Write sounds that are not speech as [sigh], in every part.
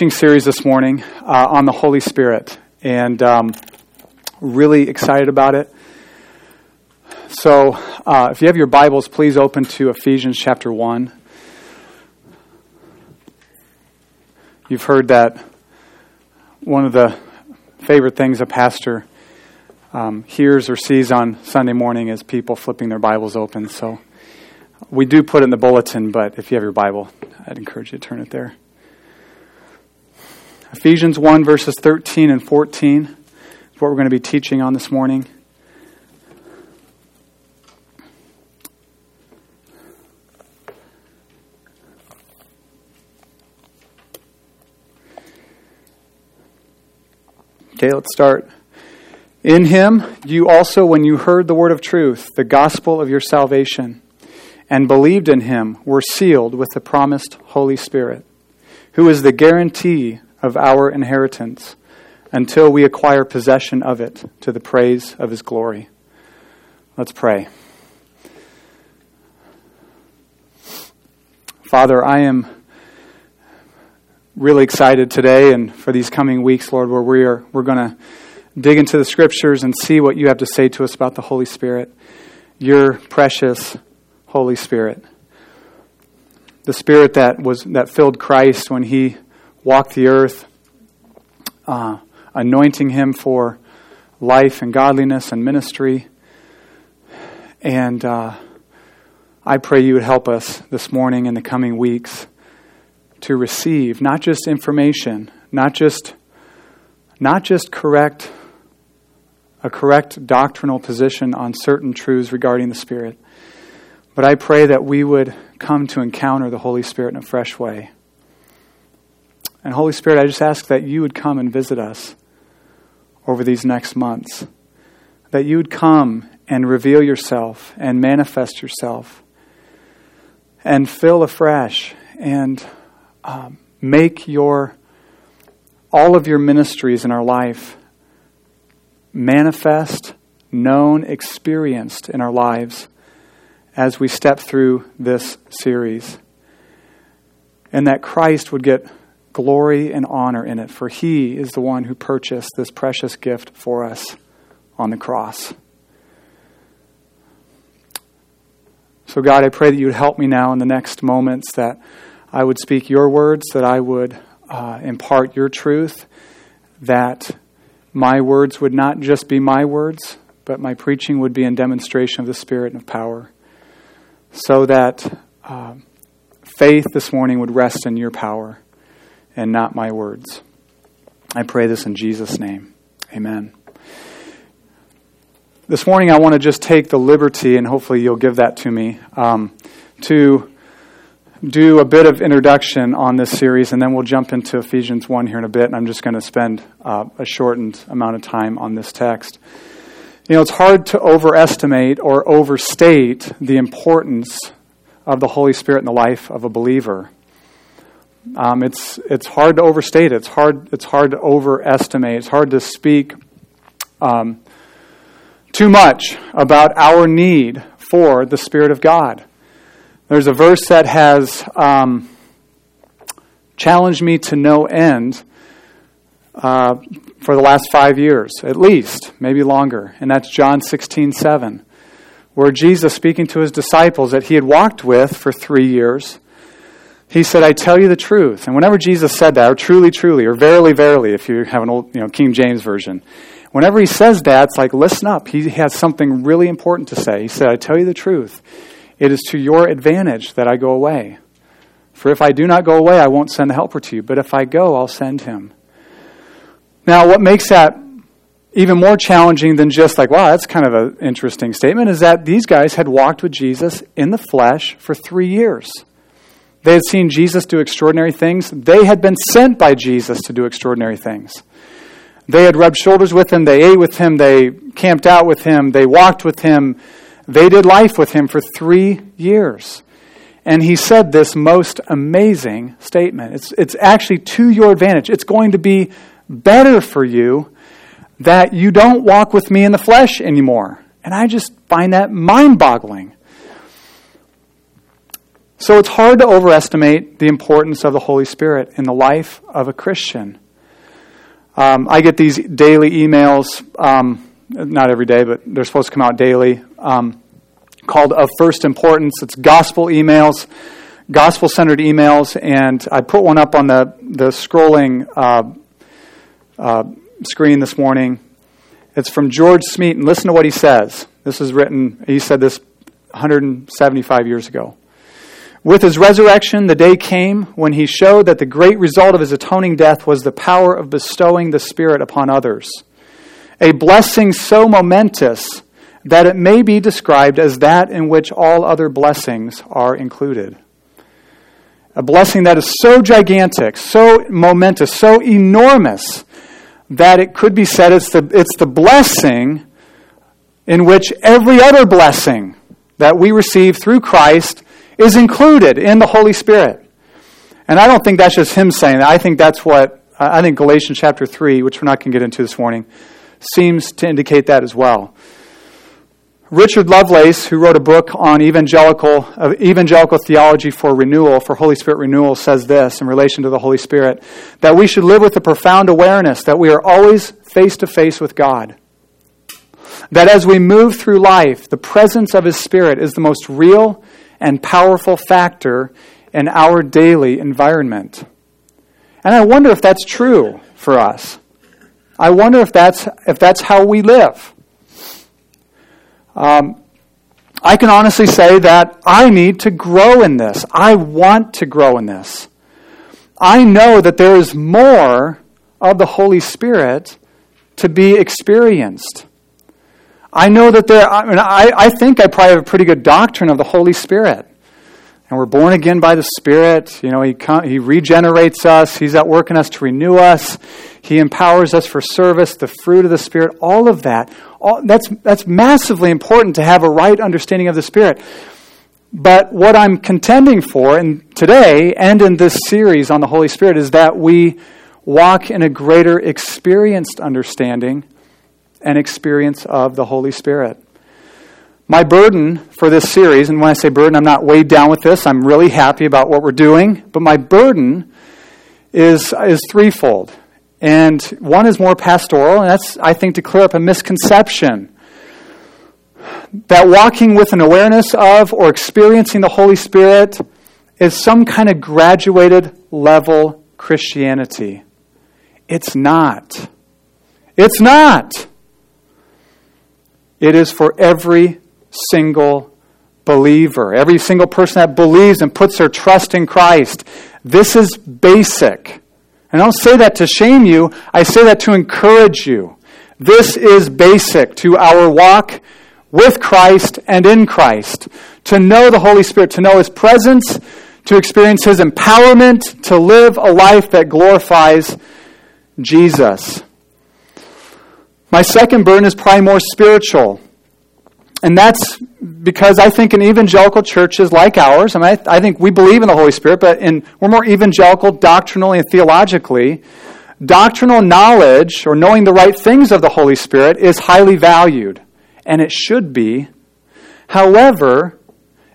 teaching series this morning uh, on the Holy Spirit, and um, really excited about it. So, uh, if you have your Bibles, please open to Ephesians chapter 1. You've heard that one of the favorite things a pastor um, hears or sees on Sunday morning is people flipping their Bibles open. So, we do put it in the bulletin, but if you have your Bible, I'd encourage you to turn it there. Ephesians 1, verses 13 and 14 is what we're going to be teaching on this morning. Okay, let's start. In him, you also, when you heard the word of truth, the gospel of your salvation, and believed in him, were sealed with the promised Holy Spirit, who is the guarantee of our inheritance until we acquire possession of it to the praise of his glory. Let's pray. Father, I am really excited today and for these coming weeks, Lord, where we are we're going to dig into the scriptures and see what you have to say to us about the Holy Spirit, your precious Holy Spirit. The Spirit that was that filled Christ when he walked the earth, uh, anointing him for life and godliness and ministry. And uh, I pray you would help us this morning in the coming weeks to receive not just information, not just not just correct a correct doctrinal position on certain truths regarding the Spirit, but I pray that we would come to encounter the Holy Spirit in a fresh way. And Holy Spirit, I just ask that you would come and visit us over these next months. That you would come and reveal yourself and manifest yourself and fill afresh and um, make your all of your ministries in our life manifest, known, experienced in our lives as we step through this series. And that Christ would get glory and honor in it, for he is the one who purchased this precious gift for us on the cross. So, God, I pray that you would help me now in the next moments, that I would speak your words, that I would uh, impart your truth, that my words would not just be my words, but my preaching would be in demonstration of the Spirit and of power, so that uh, faith this morning would rest in your power and not my words. I pray this in Jesus' name. Amen. This morning, I want to just take the liberty, and hopefully you'll give that to me, um, to do a bit of introduction on this series, and then we'll jump into Ephesians 1 here in a bit, and I'm just going to spend uh, a shortened amount of time on this text. You know, it's hard to overestimate or overstate the importance of the Holy Spirit in the life of a believer. Um, it's it's hard to overstate it. It's hard it's hard to overestimate. It's hard to speak um, too much about our need for the Spirit of God. There's a verse that has um, challenged me to no end uh, for the last five years, at least, maybe longer, and that's John 16 7, where Jesus, speaking to his disciples that he had walked with for three years, he said, I tell you the truth. And whenever Jesus said that, or truly, truly, or verily, verily, if you have an old you know, King James version, whenever he says that, it's like, listen up. He has something really important to say. He said, I tell you the truth. It is to your advantage that I go away. For if I do not go away, I won't send the helper to you. But if I go, I'll send him. Now, what makes that even more challenging than just like, wow, that's kind of an interesting statement, is that these guys had walked with Jesus in the flesh for three years. They had seen Jesus do extraordinary things. They had been sent by Jesus to do extraordinary things. They had rubbed shoulders with him. They ate with him. They camped out with him. They walked with him. They did life with him for three years. And he said this most amazing statement. It's, it's actually to your advantage. It's going to be better for you that you don't walk with me in the flesh anymore. And I just find that mind boggling. So it's hard to overestimate the importance of the Holy Spirit in the life of a Christian. Um, I get these daily emails, um, not every day, but they're supposed to come out daily, um, called Of First Importance. It's gospel emails, gospel centered emails, and I put one up on the, the scrolling uh, uh, screen this morning. It's from George Smeaton. Listen to what he says. This is written, he said this 175 years ago. With his resurrection, the day came when he showed that the great result of his atoning death was the power of bestowing the Spirit upon others. A blessing so momentous that it may be described as that in which all other blessings are included. A blessing that is so gigantic, so momentous, so enormous that it could be said it's the, it's the blessing in which every other blessing that we receive through Christ is included in the Holy Spirit. And I don't think that's just him saying that. I think that's what, I think Galatians chapter 3, which we're not going to get into this morning, seems to indicate that as well. Richard Lovelace, who wrote a book on evangelical, uh, evangelical theology for renewal, for Holy Spirit renewal, says this in relation to the Holy Spirit that we should live with a profound awareness that we are always face to face with God. That as we move through life, the presence of His Spirit is the most real and powerful factor in our daily environment. And I wonder if that's true for us. I wonder if that's, if that's how we live. Um, I can honestly say that I need to grow in this. I want to grow in this. I know that there is more of the Holy Spirit to be experienced. I know that there, I, mean, I, I think I probably have a pretty good doctrine of the Holy Spirit. And we're born again by the Spirit. You know, he, he regenerates us. He's at work in us to renew us. He empowers us for service, the fruit of the Spirit, all of that. All, that's, that's massively important to have a right understanding of the Spirit. But what I'm contending for in today and in this series on the Holy Spirit is that we walk in a greater experienced understanding and experience of the Holy Spirit. My burden for this series, and when I say burden, I'm not weighed down with this. I'm really happy about what we're doing. But my burden is, is threefold. And one is more pastoral, and that's, I think, to clear up a misconception that walking with an awareness of or experiencing the Holy Spirit is some kind of graduated level Christianity. It's not. It's not. It is for every single believer, every single person that believes and puts their trust in Christ. This is basic. And I don't say that to shame you, I say that to encourage you. This is basic to our walk with Christ and in Christ. To know the Holy Spirit, to know His presence, to experience His empowerment, to live a life that glorifies Jesus. My second burden is probably more spiritual. And that's because I think in evangelical churches like ours, mean, I, I think we believe in the Holy Spirit, but in, we're more evangelical doctrinally and theologically. Doctrinal knowledge, or knowing the right things of the Holy Spirit, is highly valued, and it should be. However,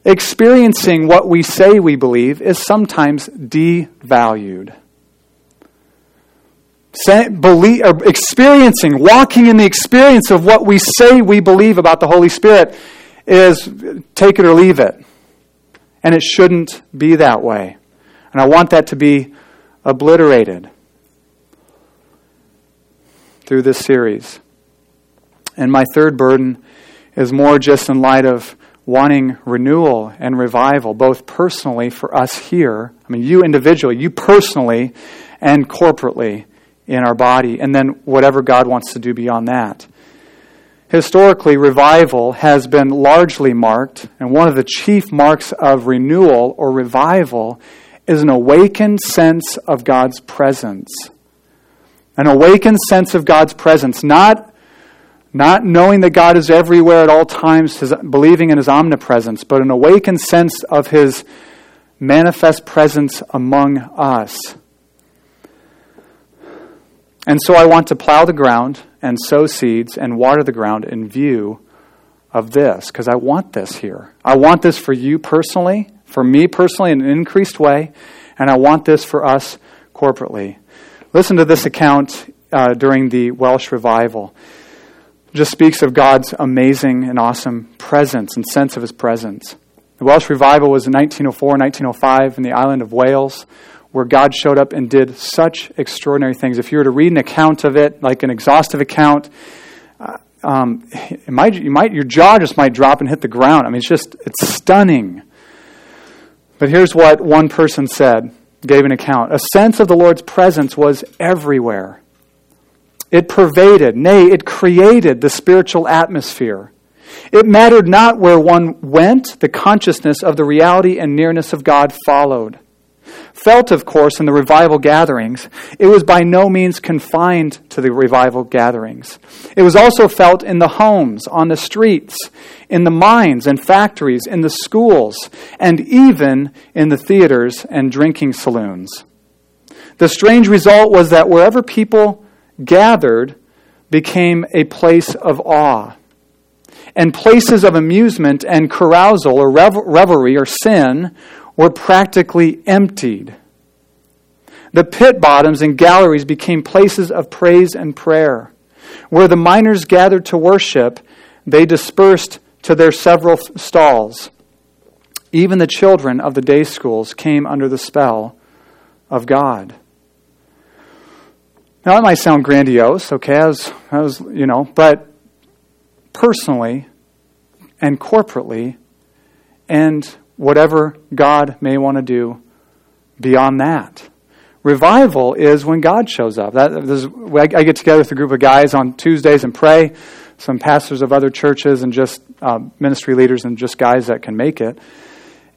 experiencing what we say we believe is sometimes devalued believe, experiencing, walking in the experience of what we say we believe about the Holy Spirit is take it or leave it. And it shouldn't be that way. And I want that to be obliterated through this series. And my third burden is more just in light of wanting renewal and revival, both personally for us here, I mean, you individually, you personally, and corporately in our body, and then whatever God wants to do beyond that. Historically, revival has been largely marked, and one of the chief marks of renewal or revival is an awakened sense of God's presence. An awakened sense of God's presence, not, not knowing that God is everywhere at all times, his, believing in his omnipresence, but an awakened sense of his manifest presence among us. And so I want to plow the ground and sow seeds and water the ground in view of this, because I want this here. I want this for you personally. for me personally in an increased way, and I want this for us corporately. Listen to this account uh, during the Welsh revival. It just speaks of God's amazing and awesome presence and sense of his presence. The Welsh revival was in 1904 1905 in the island of Wales, where God showed up and did such extraordinary things. If you were to read an account of it, like an exhaustive account, uh, um, it might, you might, your jaw just might drop and hit the ground. I mean, it's just, it's stunning. But here's what one person said gave an account. A sense of the Lord's presence was everywhere. It pervaded, nay, it created the spiritual atmosphere. It mattered not where one went, the consciousness of the reality and nearness of God followed. Felt, of course, in the revival gatherings, it was by no means confined to the revival gatherings. It was also felt in the homes, on the streets, in the mines and factories, in the schools, and even in the theaters and drinking saloons. The strange result was that wherever people gathered became a place of awe. And places of amusement and carousal or revelry or sin were practically emptied. The pit bottoms and galleries became places of praise and prayer. Where the miners gathered to worship, they dispersed to their several stalls. Even the children of the day schools came under the spell of God. Now, that might sound grandiose, okay, as, as you know, but personally and corporately and whatever God may want to do beyond that. Revival is when God shows up. I get together with a group of guys on Tuesdays and pray, some pastors of other churches and just uh, ministry leaders and just guys that can make it.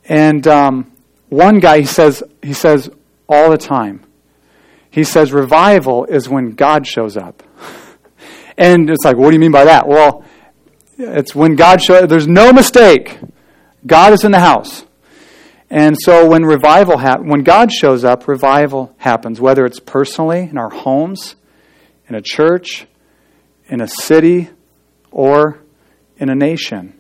And um, one guy, he says, he says all the time, he says revival is when God shows up. [laughs] and it's like, what do you mean by that? Well, it's when God shows, up. there's no mistake. God is in the house. And so when revival ha- when God shows up, revival happens, whether it's personally in our homes, in a church, in a city, or in a nation.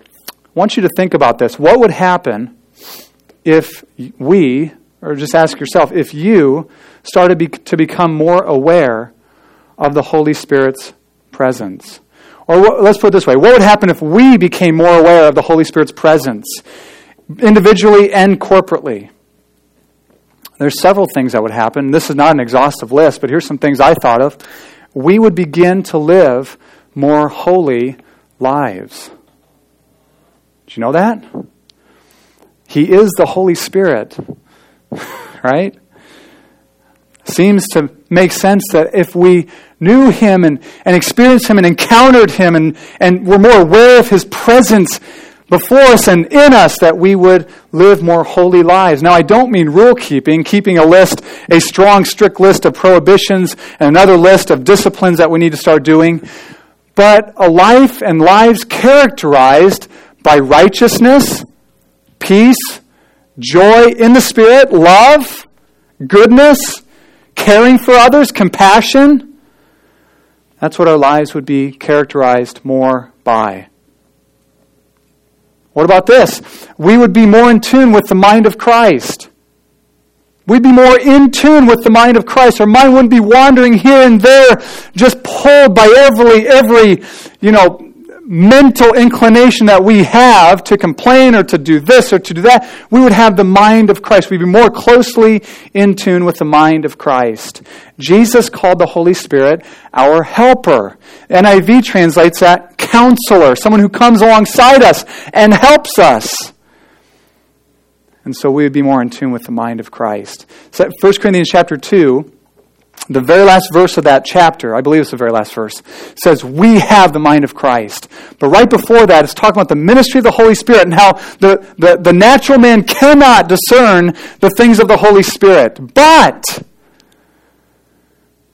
I want you to think about this. What would happen if we, or just ask yourself, if you started be- to become more aware of the Holy Spirit's presence? Or what, let's put it this way what would happen if we became more aware of the Holy Spirit's presence, individually and corporately? There's several things that would happen. This is not an exhaustive list, but here's some things I thought of. We would begin to live more holy lives. Do you know that? He is the Holy Spirit, [laughs] right? Seems to make sense that if we knew Him and, and experienced Him and encountered Him and, and were more aware of His presence before us and in us, that we would live more holy lives. Now, I don't mean rule keeping, keeping a list, a strong, strict list of prohibitions and another list of disciplines that we need to start doing, but a life and lives characterized by righteousness, peace, joy in the Spirit, love, goodness, caring for others, compassion that's what our lives would be characterized more by. What about this? We would be more in tune with the mind of Christ. We'd be more in tune with the mind of Christ. Our mind wouldn't be wandering here and there, just pulled by every, every, you know, mental inclination that we have to complain or to do this or to do that, we would have the mind of Christ. We'd be more closely in tune with the mind of Christ. Jesus called the Holy Spirit our helper. NIV translates that counselor, someone who comes alongside us and helps us. And so we would be more in tune with the mind of Christ. So 1 Corinthians chapter 2 the very last verse of that chapter, I believe it's the very last verse, says, We have the mind of Christ. But right before that, it's talking about the ministry of the Holy Spirit and how the, the, the natural man cannot discern the things of the Holy Spirit. But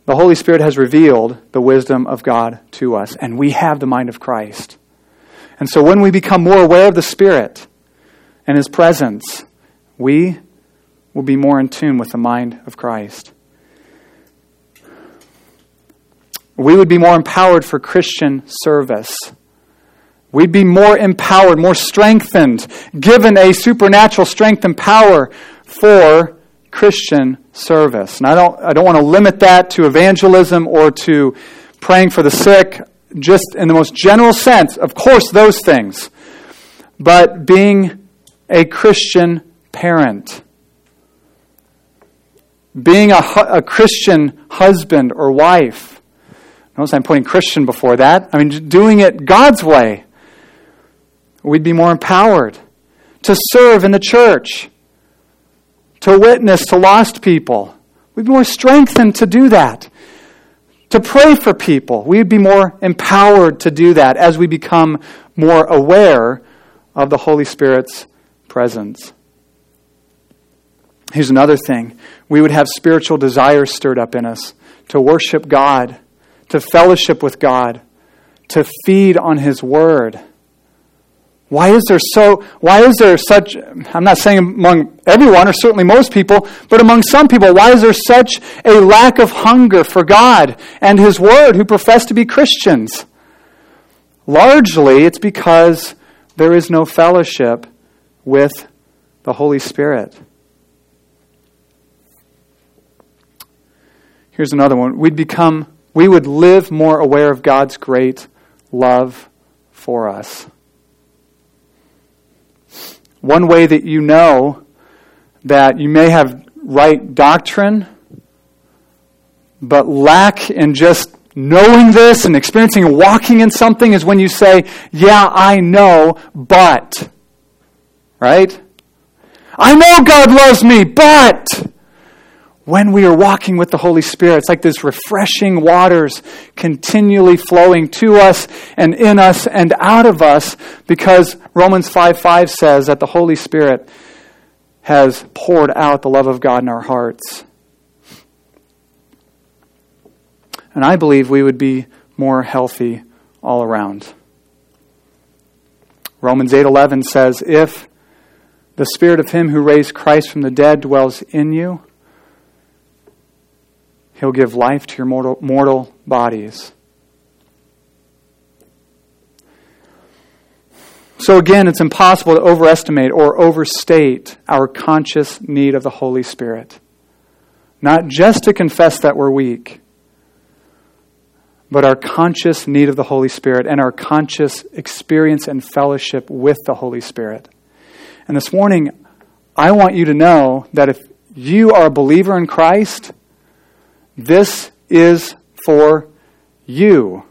the Holy Spirit has revealed the wisdom of God to us, and we have the mind of Christ. And so when we become more aware of the Spirit and His presence, we will be more in tune with the mind of Christ. We would be more empowered for Christian service. We'd be more empowered, more strengthened, given a supernatural strength and power for Christian service. And I don't, I don't want to limit that to evangelism or to praying for the sick, just in the most general sense. Of course, those things. But being a Christian parent, being a, a Christian husband or wife. Notice I'm putting Christian before that. I mean, doing it God's way. We'd be more empowered to serve in the church, to witness to lost people. We'd be more strengthened to do that. To pray for people. We'd be more empowered to do that as we become more aware of the Holy Spirit's presence. Here's another thing we would have spiritual desires stirred up in us to worship God, to fellowship with God, to feed on His Word. Why is there so why is there such I'm not saying among everyone or certainly most people, but among some people, why is there such a lack of hunger for God and his word who profess to be Christians? Largely it's because there is no fellowship with the Holy Spirit. Here's another one. We'd become, we would live more aware of God's great love for us. One way that you know that you may have right doctrine, but lack in just knowing this and experiencing walking in something is when you say, Yeah, I know, but. Right? I know God loves me, but when we are walking with the Holy Spirit. It's like this refreshing waters continually flowing to us and in us and out of us because Romans 5 5 says that the Holy Spirit has poured out the love of God in our hearts. And I believe we would be more healthy all around. Romans 8:11 says, "If the spirit of him who raised Christ from the dead dwells in you, He'll give life to your mortal, mortal bodies. So, again, it's impossible to overestimate or overstate our conscious need of the Holy Spirit. Not just to confess that we're weak, but our conscious need of the Holy Spirit and our conscious experience and fellowship with the Holy Spirit. And this morning, I want you to know that if you are a believer in Christ, this is for you.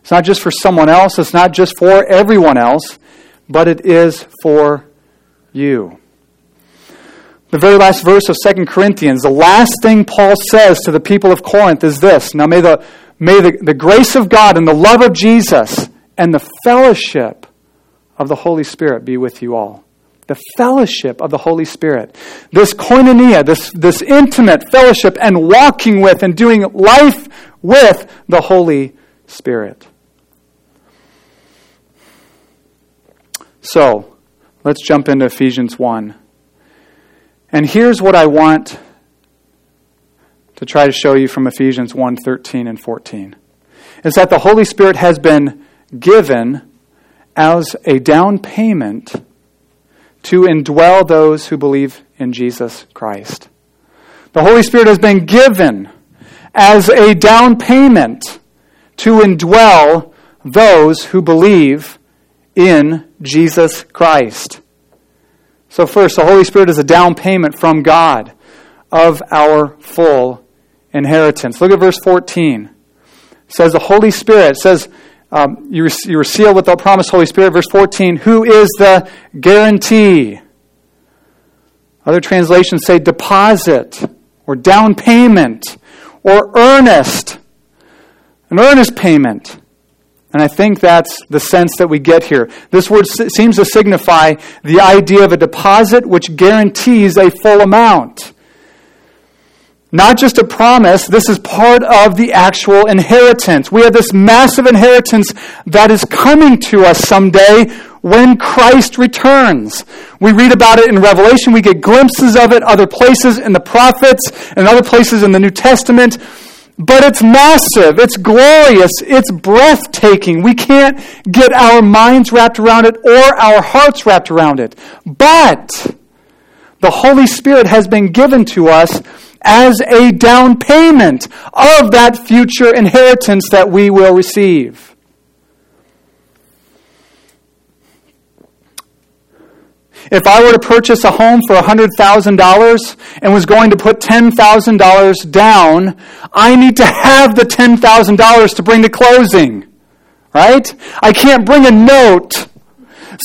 It's not just for someone else, it's not just for everyone else, but it is for you. The very last verse of 2 Corinthians, the last thing Paul says to the people of Corinth is this Now may the, may the, the grace of God and the love of Jesus and the fellowship of the Holy Spirit be with you all the fellowship of the Holy Spirit. This koinonia, this, this intimate fellowship and walking with and doing life with the Holy Spirit. So, let's jump into Ephesians 1. And here's what I want to try to show you from Ephesians 1 13 and 14 is that the Holy Spirit has been given as a down payment to indwell those who believe in Jesus Christ. The Holy Spirit has been given as a down payment to indwell those who believe in Jesus Christ. So, first, the Holy Spirit is a down payment from God of our full inheritance. Look at verse 14. It says the Holy Spirit says um, you, you were sealed with the promised Holy Spirit. Verse 14, who is the guarantee? Other translations say deposit or down payment or earnest. An earnest payment. And I think that's the sense that we get here. This word seems to signify the idea of a deposit which guarantees a full amount. Not just a promise, this is part of the actual inheritance. We have this massive inheritance that is coming to us someday when Christ returns. We read about it in Revelation, we get glimpses of it other places in the prophets and other places in the New Testament. but it's massive, it's glorious, it's breathtaking. We can't get our minds wrapped around it or our hearts wrapped around it. But the Holy Spirit has been given to us as a down payment of that future inheritance that we will receive. If I were to purchase a home for $100,000 and was going to put $10,000 down, I need to have the $10,000 to bring to closing. Right? I can't bring a note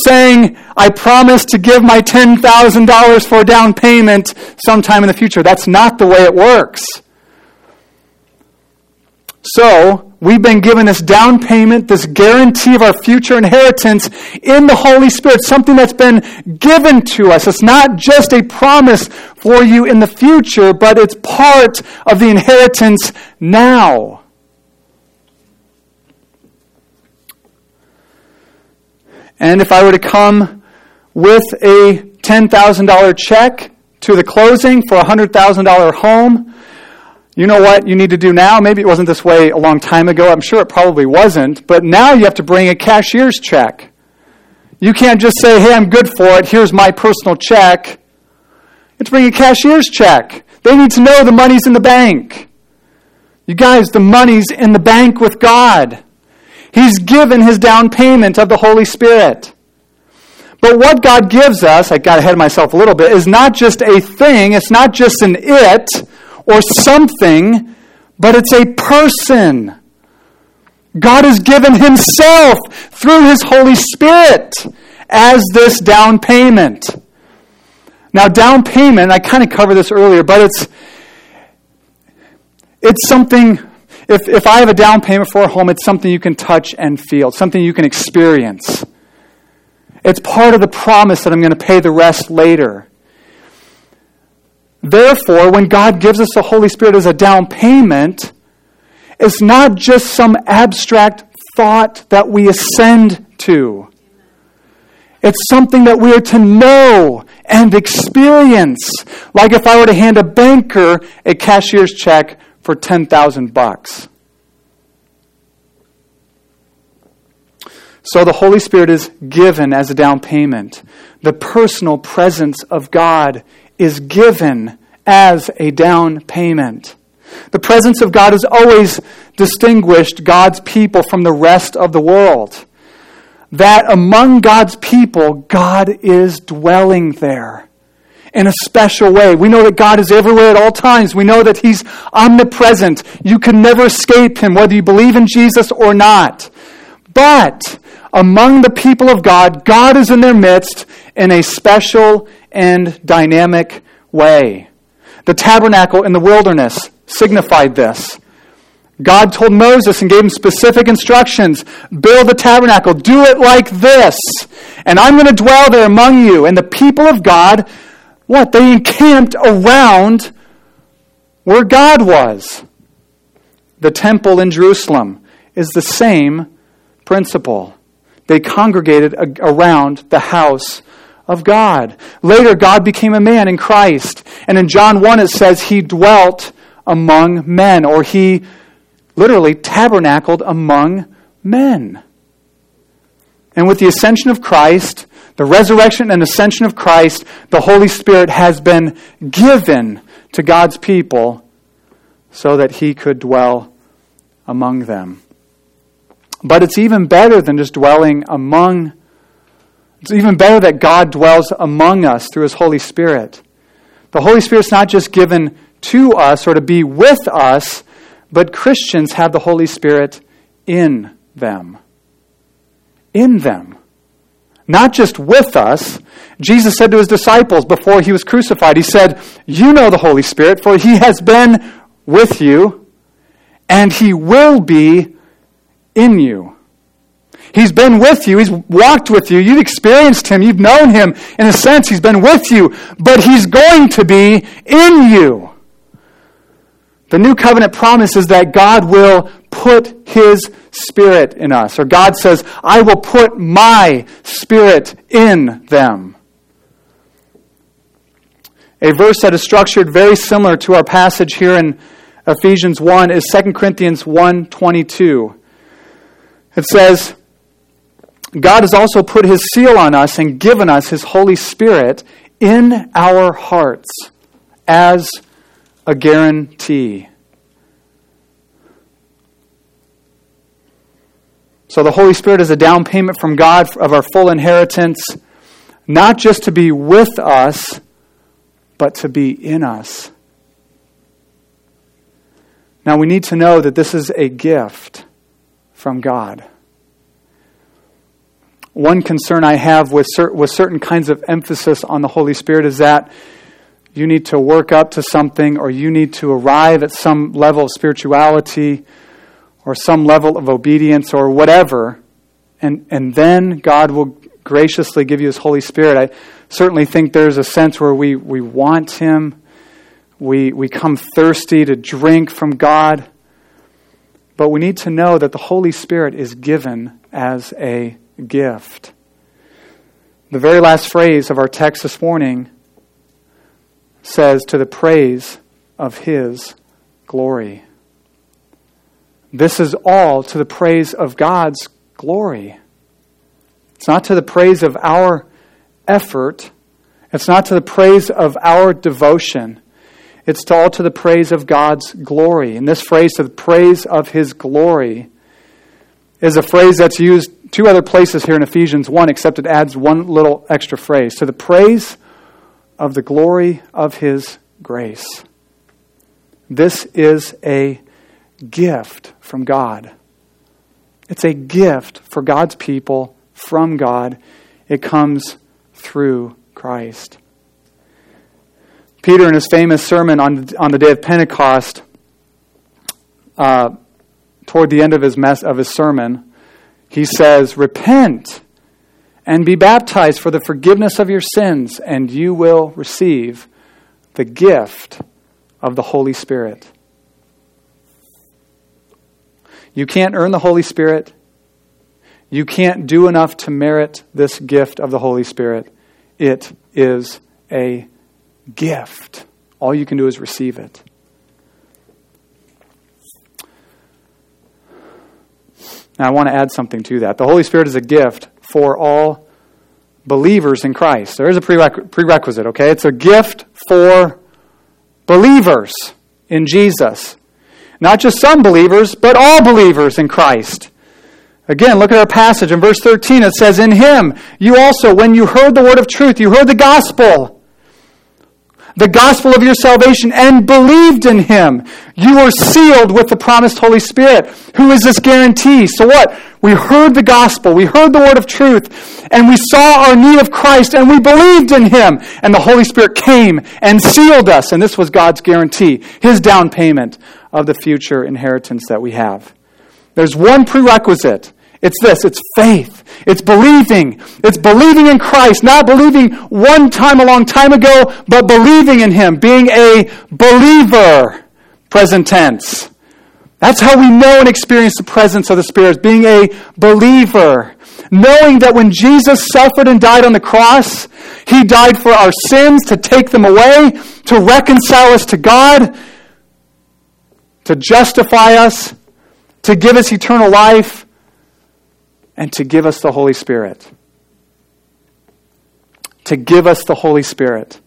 saying, I promise to give my $10,000 for a down payment sometime in the future. That's not the way it works. So, we've been given this down payment, this guarantee of our future inheritance in the Holy Spirit, something that's been given to us. It's not just a promise for you in the future, but it's part of the inheritance now. And if I were to come with a $10,000 check to the closing for a $100,000 home, you know what you need to do now? Maybe it wasn't this way a long time ago. I'm sure it probably wasn't. But now you have to bring a cashier's check. You can't just say, hey, I'm good for it. Here's my personal check. To bring a cashier's check. They need to know the money's in the bank. You guys, the money's in the bank with God. He's given his down payment of the Holy Spirit. But what God gives us, I got ahead of myself a little bit, is not just a thing, it's not just an it or something, but it's a person. God has given Himself through His Holy Spirit as this down payment. Now, down payment, I kind of covered this earlier, but it's it's something if, if I have a down payment for a home, it's something you can touch and feel, something you can experience. It's part of the promise that I'm going to pay the rest later. Therefore, when God gives us the Holy Spirit as a down payment, it's not just some abstract thought that we ascend to. It's something that we are to know and experience. Like if I were to hand a banker a cashier's check for 10,000 bucks. So the Holy Spirit is given as a down payment. The personal presence of God is given as a down payment. The presence of God has always distinguished God's people from the rest of the world. That among God's people, God is dwelling there in a special way. We know that God is everywhere at all times. We know that He's omnipresent. You can never escape Him, whether you believe in Jesus or not. But among the people of God, God is in their midst in a special and dynamic way. The tabernacle in the wilderness signified this. God told Moses and gave him specific instructions build the tabernacle, do it like this, and I'm going to dwell there among you. And the people of God what? They encamped around where God was. The temple in Jerusalem is the same principle. They congregated around the house of God. Later, God became a man in Christ. And in John 1, it says he dwelt among men, or he literally tabernacled among men. And with the ascension of Christ, the resurrection and ascension of Christ, the Holy Spirit has been given to God's people so that he could dwell among them. But it's even better than just dwelling among it's even better that God dwells among us through his Holy Spirit. The Holy Spirit's not just given to us or to be with us, but Christians have the Holy Spirit in them. In them not just with us. Jesus said to his disciples before he was crucified, He said, You know the Holy Spirit, for he has been with you, and he will be in you. He's been with you. He's walked with you. You've experienced him. You've known him. In a sense, he's been with you, but he's going to be in you. The new covenant promises that God will put his spirit in us. Or God says, I will put my spirit in them. A verse that is structured very similar to our passage here in Ephesians 1 is 2 Corinthians 1:22. It says, God has also put his seal on us and given us his Holy Spirit in our hearts as a guarantee. So the Holy Spirit is a down payment from God of our full inheritance, not just to be with us, but to be in us. Now we need to know that this is a gift from God. One concern I have with, with certain kinds of emphasis on the Holy Spirit is that you need to work up to something or you need to arrive at some level of spirituality or some level of obedience or whatever, and, and then God will graciously give you His Holy Spirit. I certainly think there's a sense where we, we want Him, we, we come thirsty to drink from God, but we need to know that the Holy Spirit is given as a gift. The very last phrase of our text this morning says, to the praise of His glory. This is all to the praise of God's glory. It's not to the praise of our effort. It's not to the praise of our devotion. It's to all to the praise of God's glory. And this phrase, to the praise of His glory, is a phrase that's used two other places here in Ephesians 1, except it adds one little extra phrase to the praise of the glory of His grace. This is a gift from God. It's a gift for God's people from God. It comes through Christ. Peter, in his famous sermon on, on the day of Pentecost, uh, toward the end of his, mess, of his sermon, he says, Repent and be baptized for the forgiveness of your sins, and you will receive the gift of the Holy Spirit. You can't earn the Holy Spirit. You can't do enough to merit this gift of the Holy Spirit. It is a gift. All you can do is receive it. Now, I want to add something to that. The Holy Spirit is a gift for all believers in Christ. There is a prerequisite, okay? It's a gift for believers in Jesus. Not just some believers, but all believers in Christ. Again, look at our passage in verse 13. It says, In him you also, when you heard the word of truth, you heard the gospel, the gospel of your salvation, and believed in him, you were sealed with the promised Holy Spirit, who is this guarantee. So what? We heard the gospel, we heard the word of truth, and we saw our need of Christ, and we believed in him, and the Holy Spirit came and sealed us, and this was God's guarantee, his down payment of the future inheritance that we have. There's one prerequisite. It's this it's faith. It's believing. It's believing in Christ, not believing one time a long time ago, but believing in Him, being a believer, present tense. That's how we know and experience the presence of the Spirit, being a believer. Knowing that when Jesus suffered and died on the cross, He died for our sins to take them away, to reconcile us to God, to justify us, to give us eternal life, and to give us the Holy Spirit. To give us the Holy Spirit.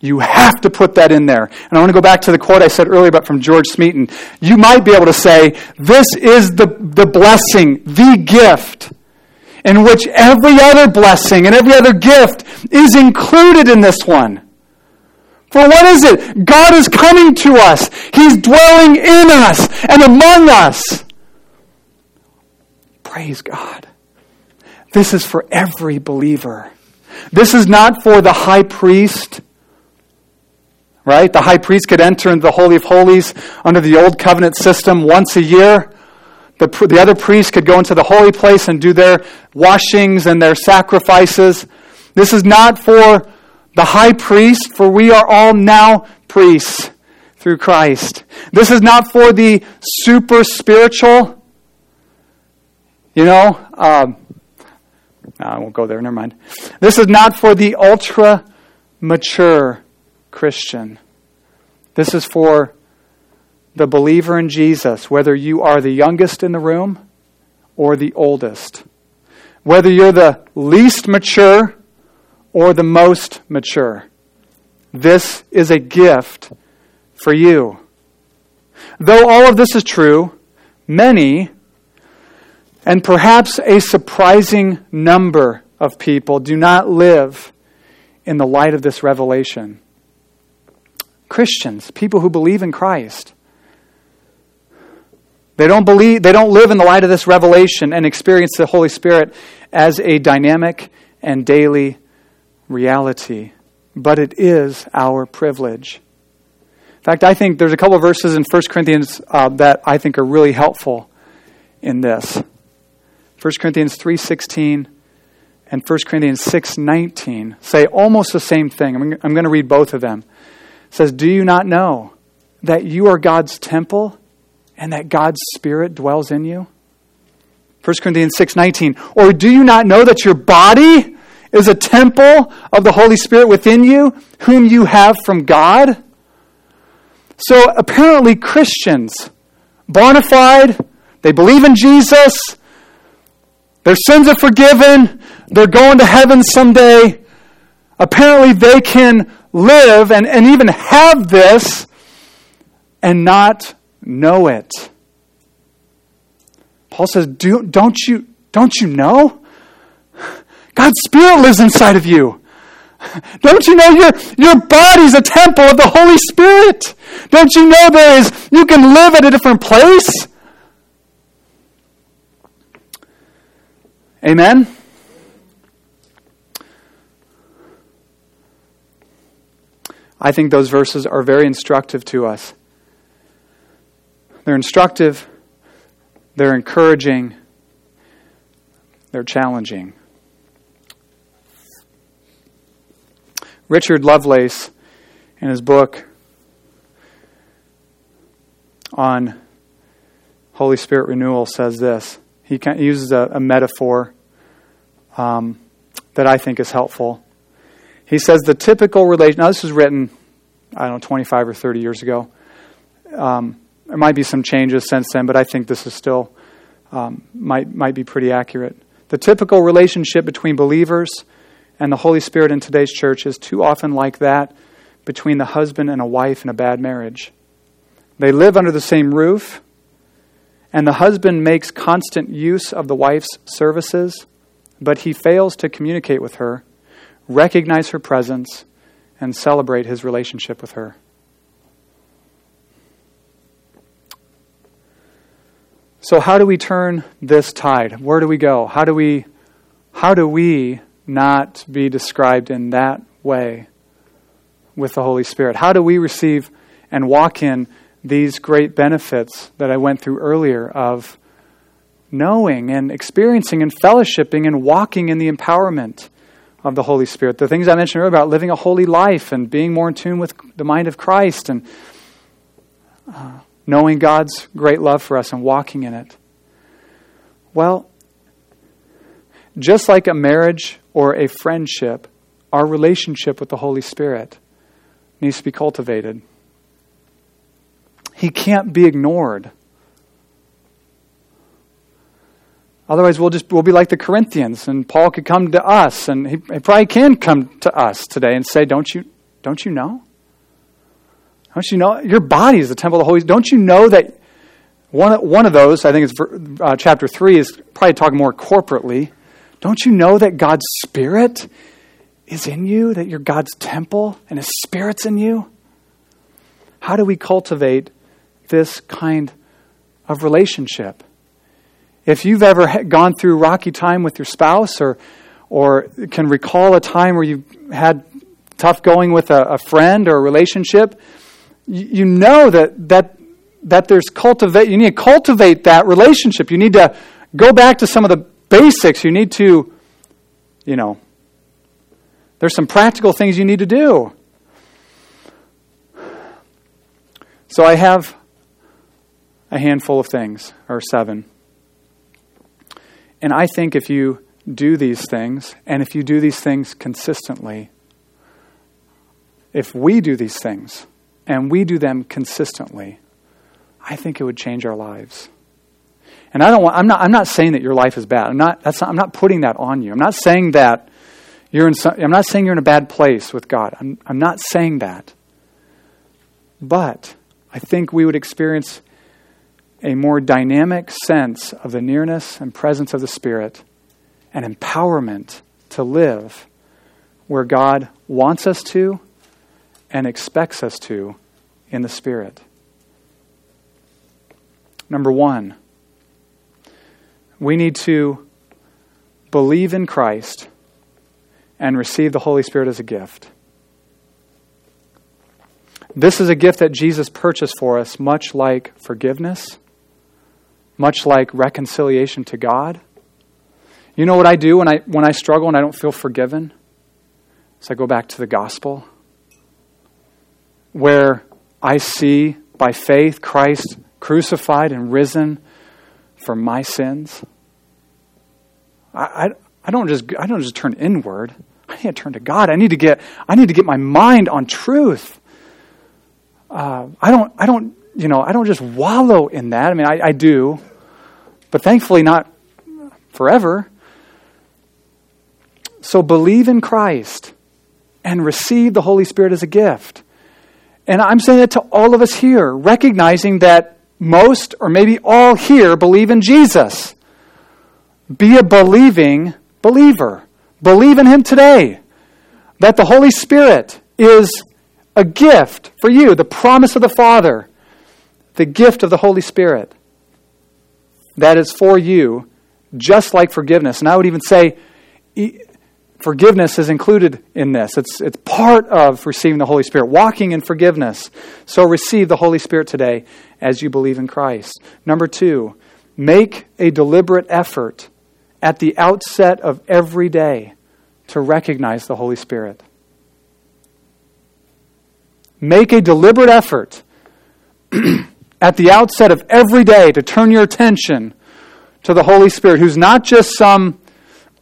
You have to put that in there. And I want to go back to the quote I said earlier about from George Smeaton. You might be able to say, this is the, the blessing, the gift, in which every other blessing and every other gift is included in this one. For what is it? God is coming to us. He's dwelling in us and among us. Praise God. This is for every believer. This is not for the high priest. Right? The high priest could enter into the Holy of Holies under the old covenant system once a year. The, the other priests could go into the holy place and do their washings and their sacrifices. This is not for the high priest, for we are all now priests through Christ. This is not for the super spiritual. You know, um, I won't go there, never mind. This is not for the ultra mature Christian. This is for the believer in Jesus, whether you are the youngest in the room or the oldest, whether you're the least mature or the most mature, this is a gift for you. Though all of this is true, many, and perhaps a surprising number of people, do not live in the light of this revelation. Christians, people who believe in Christ, they don't believe they don't live in the light of this revelation and experience the Holy Spirit as a dynamic and daily reality, but it is our privilege. In fact, I think there's a couple of verses in 1 Corinthians uh, that I think are really helpful in this. 1 Corinthians 3:16 and 1 Corinthians 6:19 say almost the same thing. I'm, I'm going to read both of them. It says, "Do you not know that you are God's temple and that God's spirit dwells in you?" 1 Corinthians 6:19, "Or do you not know that your body is a temple of the Holy Spirit within you, whom you have from God?" So apparently Christians, bona fide, they believe in Jesus, their sins are forgiven. They're going to heaven someday. Apparently, they can live and, and even have this and not know it. Paul says, Do, don't, you, don't you know? God's Spirit lives inside of you. Don't you know your, your body's a temple of the Holy Spirit? Don't you know there is, you can live at a different place? Amen? I think those verses are very instructive to us. They're instructive, they're encouraging, they're challenging. Richard Lovelace, in his book on Holy Spirit renewal, says this. He uses a, a metaphor um, that I think is helpful. He says the typical relation. Now, this was written, I don't know, 25 or 30 years ago. Um, there might be some changes since then, but I think this is still um, might might be pretty accurate. The typical relationship between believers and the Holy Spirit in today's church is too often like that between the husband and a wife in a bad marriage. They live under the same roof, and the husband makes constant use of the wife's services but he fails to communicate with her, recognize her presence, and celebrate his relationship with her. So how do we turn this tide? Where do we go? How do we how do we not be described in that way with the Holy Spirit? How do we receive and walk in these great benefits that I went through earlier of knowing and experiencing and fellowshipping and walking in the empowerment of the Holy Spirit. The things I mentioned earlier about living a holy life and being more in tune with the mind of Christ and uh, knowing God's great love for us and walking in it. Well, just like a marriage or a friendship, our relationship with the Holy Spirit needs to be cultivated. He can't be ignored. Otherwise, we'll just we'll be like the Corinthians, and Paul could come to us, and he, he probably can come to us today and say, "Don't you, don't you know? Don't you know your body is the temple of the Holy? Don't you know that one one of those? I think it's uh, chapter three is probably talking more corporately. Don't you know that God's Spirit is in you? That you're God's temple, and His Spirit's in you. How do we cultivate this kind of relationship? If you've ever gone through rocky time with your spouse or, or can recall a time where you had tough going with a, a friend or a relationship, you, you know that, that, that there's cultivate, you need to cultivate that relationship. You need to go back to some of the basics. You need to, you know, there's some practical things you need to do. So I have a handful of things, or seven. And I think if you do these things, and if you do these things consistently, if we do these things and we do them consistently, I think it would change our lives. And I don't want, I'm not, I'm not saying that your life is bad. I'm not, that's not, I'm not putting that on you. I'm not saying that you're in some, I'm not saying you're in a bad place with God. I'm, I'm not saying that. But I think we would experience a more dynamic sense of the nearness and presence of the Spirit and empowerment to live where God wants us to and expects us to in the Spirit. Number one, we need to believe in Christ and receive the Holy Spirit as a gift. This is a gift that Jesus purchased for us, much like forgiveness, much like reconciliation to God. You know what I do when I, when I struggle and I don't feel forgiven? So I go back to the gospel, where I see by faith Christ crucified and risen for my sins. I, I, I, don't just I don't just turn inward. I need to turn to God. I need to get I need to get my mind on truth. Uh, I don't I don't you know I don't just wallow in that. I mean I, I do, but thankfully not forever. So believe in Christ and receive the Holy Spirit as a gift. And I'm saying that to all of us here, recognizing that most or maybe all here believe in Jesus. Be a believing believer. Believe in Him today. That the Holy Spirit is a gift for you, the promise of the Father, the gift of the Holy Spirit that is for you, just like forgiveness. And I would even say, forgiveness is included in this. It's, it's part of receiving the Holy Spirit, walking in forgiveness. So receive the Holy Spirit today as you believe in Christ. Number two, make a deliberate effort at the outset of every day to recognize the Holy Spirit. Make a deliberate effort [clears throat] at the outset of every day to turn your attention to the Holy Spirit, who's not just some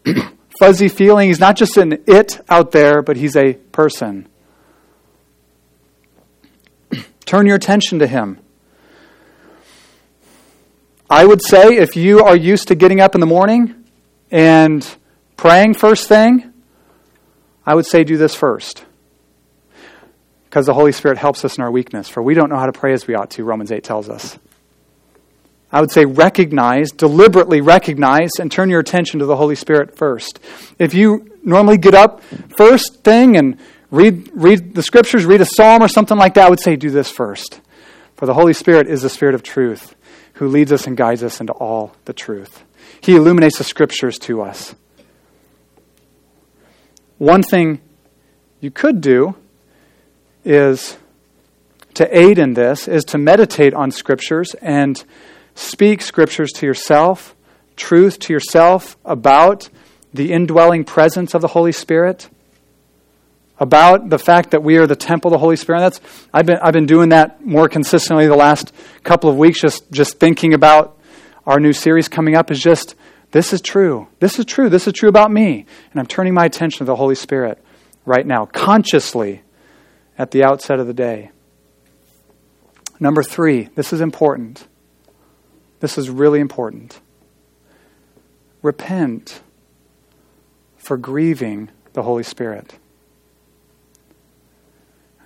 [clears throat] fuzzy feeling. He's not just an it out there, but he's a person. [clears throat] Turn your attention to him. I would say if you are used to getting up in the morning and praying first thing, I would say do this first. Because the Holy Spirit helps us in our weakness. For we don't know how to pray as we ought to, Romans 8 tells us. I would say recognize, deliberately recognize, and turn your attention to the Holy Spirit first. If you normally get up first thing and read, read the scriptures, read a psalm or something like that, I would say do this first. For the Holy Spirit is the Spirit of truth who leads us and guides us into all the truth. He illuminates the scriptures to us. One thing you could do is to aid in this is to meditate on scriptures and Speak scriptures to yourself, truth to yourself about the indwelling presence of the Holy Spirit, about the fact that we are the temple of the Holy Spirit. That's I've been I've been doing that more consistently the last couple of weeks, just just thinking about our new series coming up is just this is true. This is true. This is true about me. And I'm turning my attention to the Holy Spirit right now, consciously at the outset of the day. Number three, this is important. This is really important. Repent for grieving the Holy Spirit.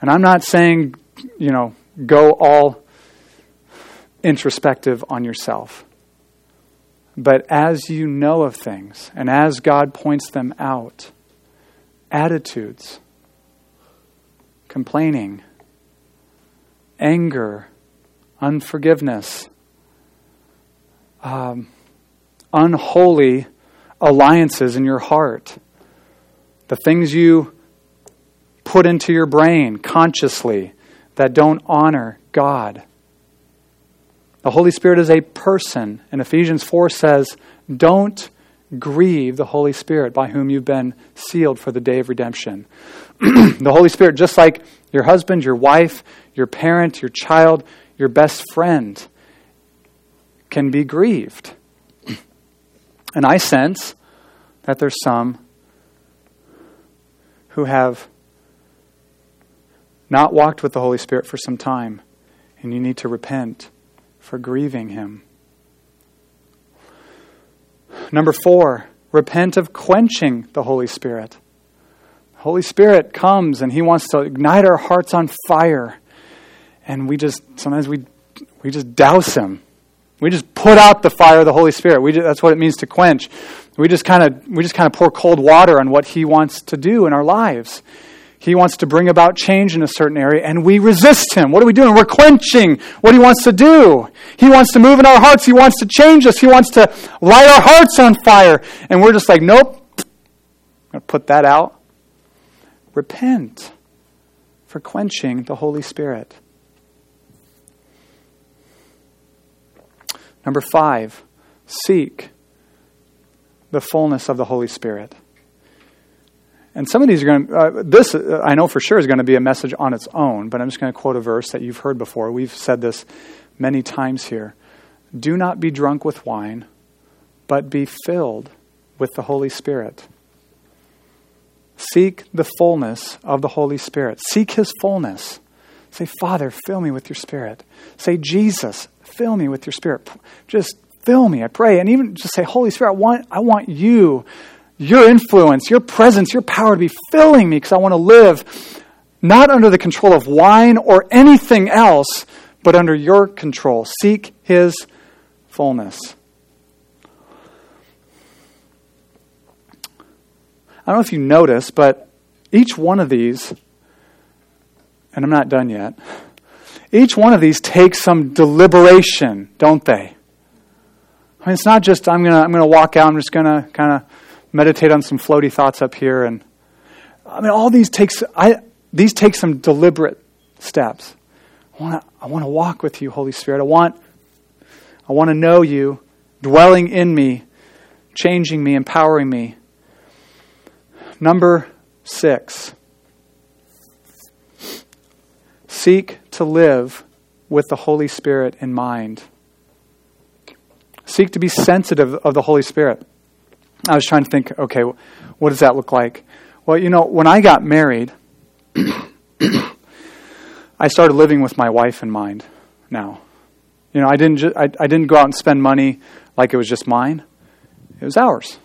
And I'm not saying, you know, go all introspective on yourself. But as you know of things and as God points them out, attitudes, complaining, anger, unforgiveness, um, unholy alliances in your heart, the things you put into your brain consciously that don't honor God. The Holy Spirit is a person, and Ephesians 4 says, Don't grieve the Holy Spirit by whom you've been sealed for the day of redemption. [clears throat] the Holy Spirit, just like your husband, your wife, your parent, your child, your best friend, can be grieved. [clears throat] And I sense that there's some who have not walked with the Holy Spirit for some time, and you need to repent for grieving him. Number four, repent of quenching the Holy Spirit. The Holy Spirit comes and he wants to ignite our hearts on fire. And we just, sometimes we, we just douse him. We just put out the fire of the Holy Spirit. We just, that's what it means to quench. We just kind of we just kind of pour cold water on what he wants to do in our lives. He wants to bring about change in a certain area, and we resist him. What are we doing? We're quenching what he wants to do. He wants to move in our hearts. He wants to change us. He wants to light our hearts on fire. And we're just like, nope, I'm going to put that out. Repent for quenching the Holy Spirit. Number five, seek the fullness of the Holy Spirit. And some of these are going to, uh, this uh, I know for sure is going to be a message on its own, but I'm just going to quote a verse that you've heard before. We've said this many times here. Do not be drunk with wine, but be filled with the Holy Spirit. Seek the fullness of the Holy Spirit. Seek His fullness. Say, Father, fill me with your Spirit. Say, Jesus, fill me with your Spirit. Just fill me, I pray. And even just say, Holy Spirit, I want, I want you your influence, your presence, your power to be filling me because I want to live not under the control of wine or anything else, but under your control. Seek his fullness. I don't know if you notice, but each one of these, and I'm not done yet, each one of these takes some deliberation, don't they? I mean, it's not just I'm gonna I'm gonna walk out. I'm just gonna kind of meditate on some floaty thoughts up here. And I mean, all these takes I these take some deliberate steps. I want to I want to walk with you, Holy Spirit. I want I want to know you, dwelling in me, changing me, empowering me. Number six. Seek to live with the Holy Spirit in mind. Seek to be sensitive of the Holy Spirit. I was trying to think, okay, what does that look like? Well, you know, when I got married, [coughs] I started living with my wife in mind now. You know, I didn't, ju- I, I didn't go out and spend money like it was just mine, it was ours.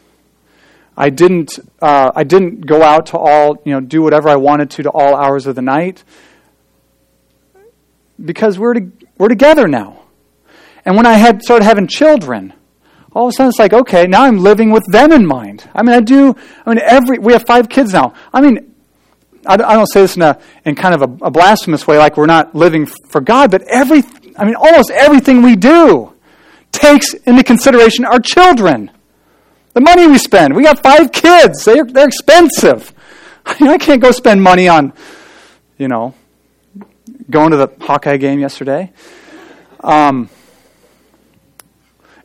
I didn't, uh, I didn't go out to all, you know, do whatever I wanted to to all hours of the night because we're, to, we're together now. And when I had started having children, all of a sudden it's like, okay, now I'm living with them in mind. I mean, I do, I mean, every, we have five kids now. I mean, I, don't say this in a, in kind of a, a blasphemous way, like we're not living for God, but every, I mean, almost everything we do takes into consideration our children. The money we spend. We got five kids. They're, they're expensive. [laughs] I, mean, I can't go spend money on, you know, going to the Hawkeye game yesterday. Um,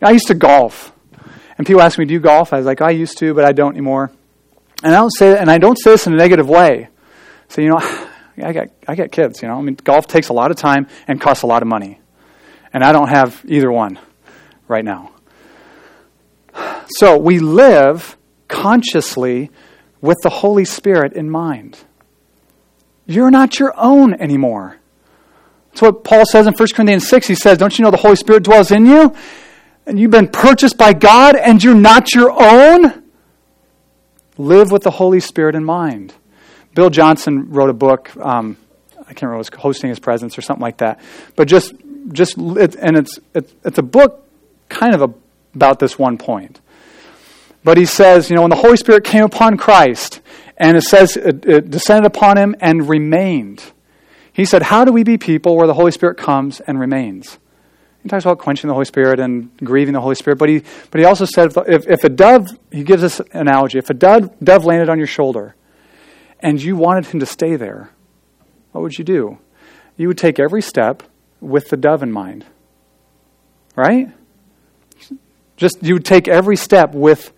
I used to golf. And people ask me, do you golf? I was like, I used to, but I don't anymore. And I don't say and I don't say this in a negative way. So, you know, [sighs] I got I got kids, you know. I mean, golf takes a lot of time and costs a lot of money. And I don't have either one right now. So, we live consciously with the Holy Spirit in mind. You're not your own anymore. That's what Paul says in 1 Corinthians 6. He says, Don't you know the Holy Spirit dwells in you? And you've been purchased by God and you're not your own, live with the Holy Spirit in mind. Bill Johnson wrote a book. Um, I can't remember. It was hosting his presence or something like that. But just, just, it, and it's, it, it's a book kind of a, about this one point. But he says, you know, when the Holy Spirit came upon Christ, and it says it, it descended upon him and remained. He said, How do we be people where the Holy Spirit comes and remains? He talks about quenching the Holy Spirit and grieving the Holy Spirit, but he, but he also said if, if a dove, he gives this analogy, if a dove, dove landed on your shoulder and you wanted him to stay there, what would you do? You would take every step with the dove in mind. Right? Just you would take every step with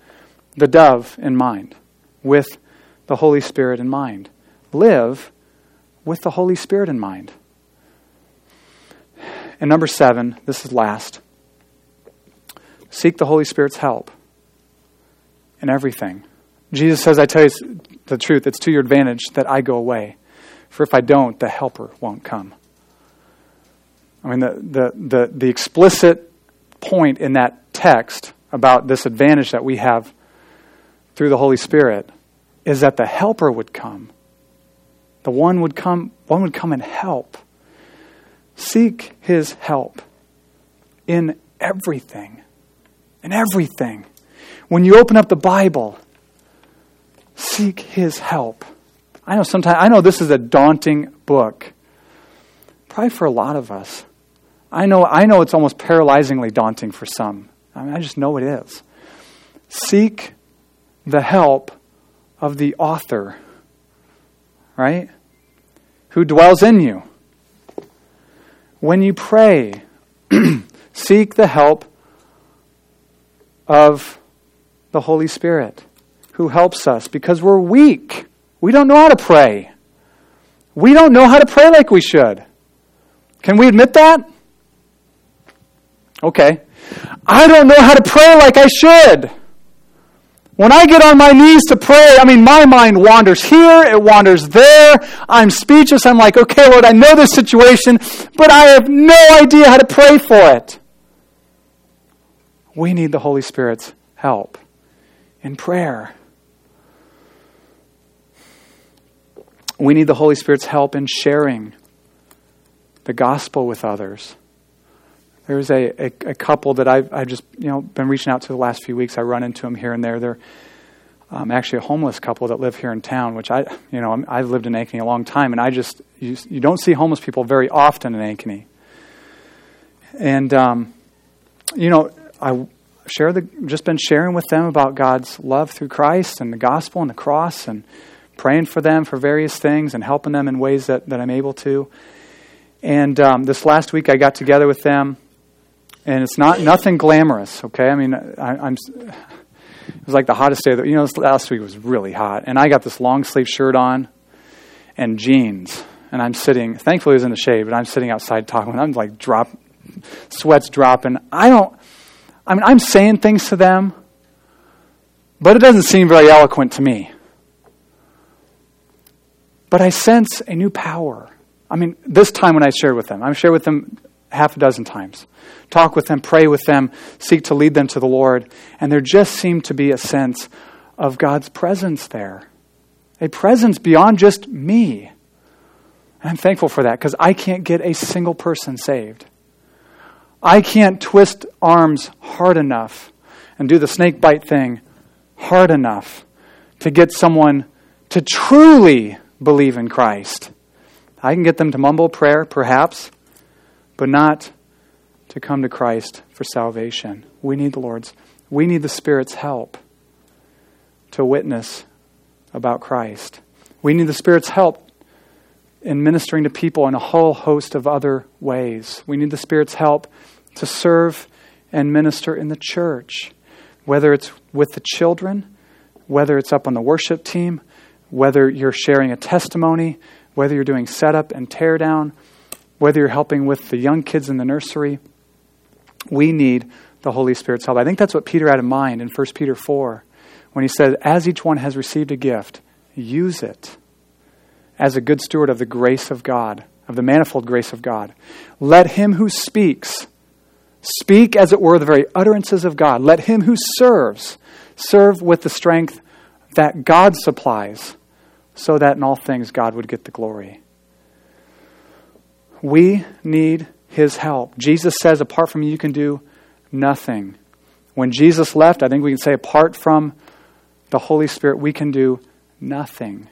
the dove in mind, with the Holy Spirit in mind. Live with the Holy Spirit in mind. And number seven, this is last seek the Holy Spirit's help in everything. Jesus says, I tell you the truth, it's to your advantage that I go away. For if I don't, the helper won't come. I mean, the, the, the, the explicit point in that text about this advantage that we have through the Holy Spirit is that the helper would come. The one would come, one would come and help. Seek his help in everything. In everything. When you open up the Bible, seek his help. I know sometimes I know this is a daunting book. Probably for a lot of us. I know I know it's almost paralyzingly daunting for some. I mean I just know it is. Seek the help of the author, right? Who dwells in you. When you pray, [clears throat] seek the help of the Holy Spirit who helps us because we're weak. We don't know how to pray. We don't know how to pray like we should. Can we admit that? Okay. I don't know how to pray like I should. When I get on my knees to pray, I mean, my mind wanders here, it wanders there. I'm speechless. I'm like, okay, Lord, I know this situation, but I have no idea how to pray for it. We need the Holy Spirit's help in prayer. We need the Holy Spirit's help in sharing the gospel with others. There's a, a, a, couple that I've, I've just you know been reaching out to the last few weeks. I run into them here and there. They're um, actually a homeless couple that live here in town, which I you know I've lived in Ankeny a long time, and I just you, you don't see homeless people very often in Ankeny. And um, you know I share the just been sharing with them about God's love through Christ and the gospel and the cross and praying for them for various things and helping them in ways that, that I'm able to. And um, this last week, I got together with them, and it's not nothing glamorous. Okay, I mean, I, am It was like the hottest day. That, you know, this last week was really hot, and I got this long sleeve shirt on and jeans, and I'm sitting. Thankfully, it was in the shade, but I'm sitting outside talking. I'm like drop, sweats dropping. I don't. I mean, I'm saying things to them, but it doesn't seem very eloquent to me. But I sense a new power. I mean, this time when I shared with them, I've shared with them half a dozen times. Talk with them, pray with them, seek to lead them to the Lord. And there just seemed to be a sense of God's presence there. A presence beyond just me. And I'm thankful for that because I can't get a single person saved. I can't twist arms hard enough and do the snake bite thing hard enough to get someone to truly believe in Christ. I can get them to mumble prayer, perhaps, but not to come to Christ for salvation. We need the Lord's, we need the Spirit's help to witness about Christ. We need the Spirit's help in ministering to people in a whole host of other ways. We need the Spirit's help to serve and minister in the church, whether it's with the children, whether it's up on the worship team, whether you're sharing a testimony, whether you're doing setup and teardown, whether you're helping with the young kids in the nursery, we need the Holy Spirit's help. I think that's what Peter had in mind in 1 Peter 4 when he said, As each one has received a gift, use it as a good steward of the grace of God, of the manifold grace of God. Let him who speaks speak, as it were, the very utterances of God. Let him who serves serve with the strength that God supplies so that in all things God would get the glory. We need his help. Jesus says, apart from you, you can do nothing. When Jesus left, I think we can say, apart from the Holy Spirit, we can do nothing.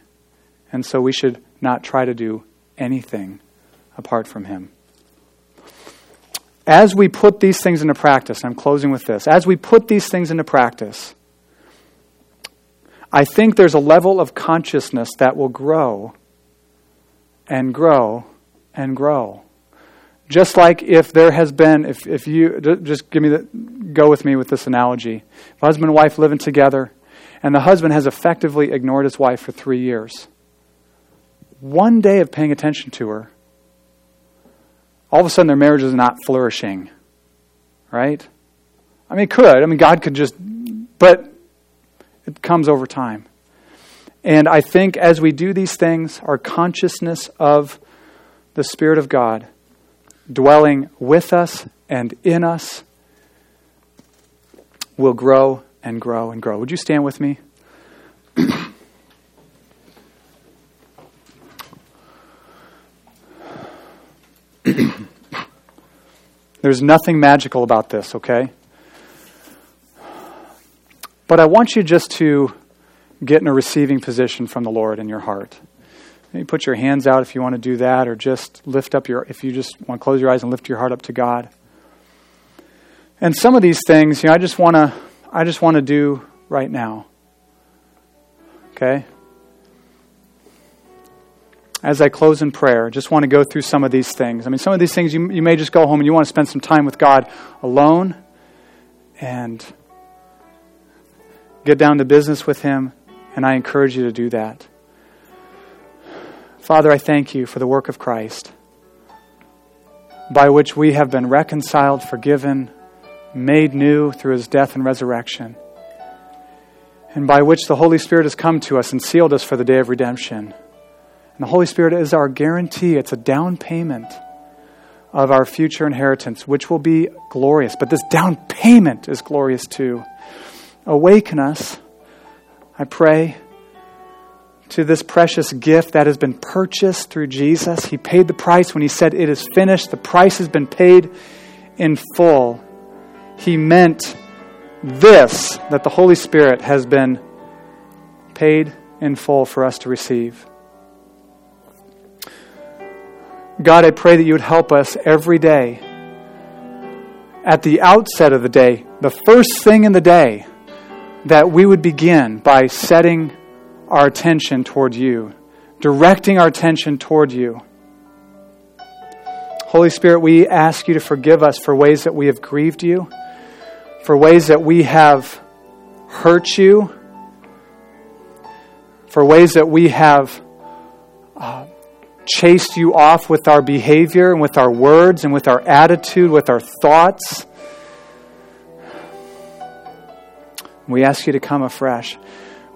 And so we should not try to do anything apart from him. As we put these things into practice, I'm closing with this. As we put these things into practice, I think there's a level of consciousness that will grow and grow and grow. Just like if there has been, if, if you, just give me the, go with me with this analogy. If husband and wife living together, and the husband has effectively ignored his wife for three years. One day of paying attention to her, all of a sudden their marriage is not flourishing. Right? I mean, it could. I mean, God could just, but it comes over time. And I think as we do these things, our consciousness of the Spirit of God dwelling with us and in us, will grow and grow and grow. Would you stand with me? [clears throat] There's nothing magical about this, okay? But I want you just to get in a receiving position from the Lord in your heart. Maybe put your hands out if you want to do that, or just lift up your, if you just want to close your eyes and lift your heart up to God. And some of these things, you know, I just want to, I just want to do right now. Okay? As I close in prayer, just want to go through some of these things. I mean, some of these things you, you may just go home and you want to spend some time with God alone and get down to business with Him, and I encourage you to do that. Father, I thank you for the work of Christ, by which we have been reconciled, forgiven, made new through his death and resurrection, and by which the Holy Spirit has come to us and sealed us for the day of redemption. And the Holy Spirit is our guarantee, it's a down payment of our future inheritance, which will be glorious. But this down payment is glorious too. Awaken us, I pray, to this precious gift that has been purchased through Jesus. He paid the price when He said, It is finished. The price has been paid in full. He meant this that the Holy Spirit has been paid in full for us to receive. God, I pray that you would help us every day. At the outset of the day, the first thing in the day, that we would begin by setting our attention toward you, directing our attention toward you. Holy Spirit, we ask you to forgive us for ways that we have grieved you, for ways that we have hurt you, for ways that we have uh, chased you off with our behavior and with our words and with our attitude, with our thoughts. We ask you to come afresh.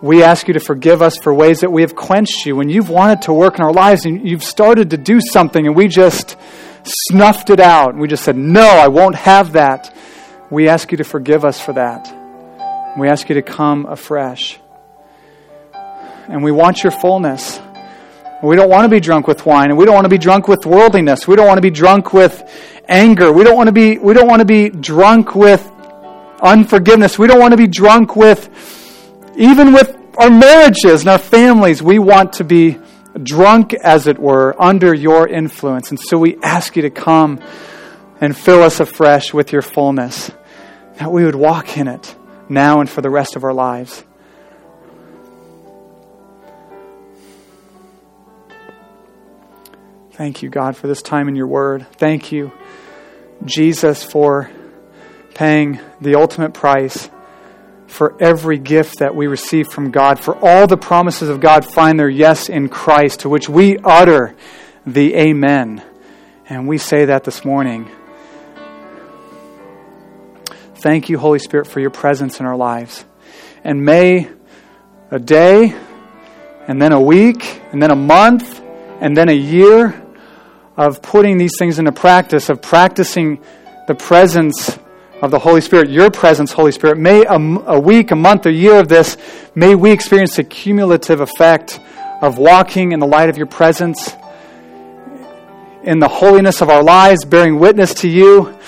We ask you to forgive us for ways that we have quenched you when you've wanted to work in our lives and you've started to do something and we just snuffed it out and we just said, No, I won't have that. We ask you to forgive us for that. We ask you to come afresh. And we want your fullness. We don't want to be drunk with wine, and we don't want to be drunk with worldliness. We don't want to be drunk with anger. We don't want to be, we don't want to be drunk with unforgiveness. We don't want to be drunk with, even with our marriages and our families. We want to be drunk, as it were, under your influence. And so we ask you to come and fill us afresh with your fullness, that we would walk in it now and for the rest of our lives. Thank you, God, for this time in your word. Thank you, Jesus, for paying the ultimate price for every gift that we receive from God, for all the promises of God find their yes in Christ, to which we utter the Amen. And we say that this morning. Thank you, Holy Spirit, for your presence in our lives. And may a day, and then a week, and then a month, and then a year of putting these things into practice, of practicing the presence of the Holy Spirit, your presence, Holy Spirit. May a, a week, a month, a year of this, may we experience the cumulative effect of walking in the light of your presence, in the holiness of our lives, bearing witness to you,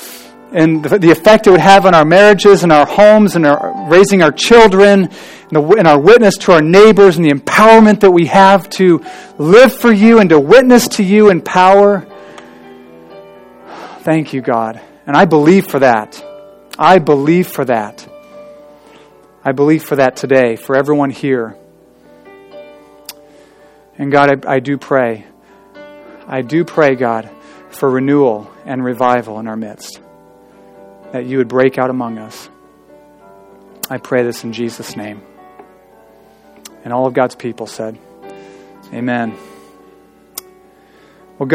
and the, the effect it would have on our marriages and our homes and our, raising our children, and, the, and our witness to our neighbors, and the empowerment that we have to live for you and to witness to you in power. Thank you, God. And I believe for that. I believe for that. I believe for that today, for everyone here. And God, I, I, do pray. I do pray, God, for renewal and revival in our midst, that you would break out among us. I pray this in Jesus' name. And all of God's people said, Amen.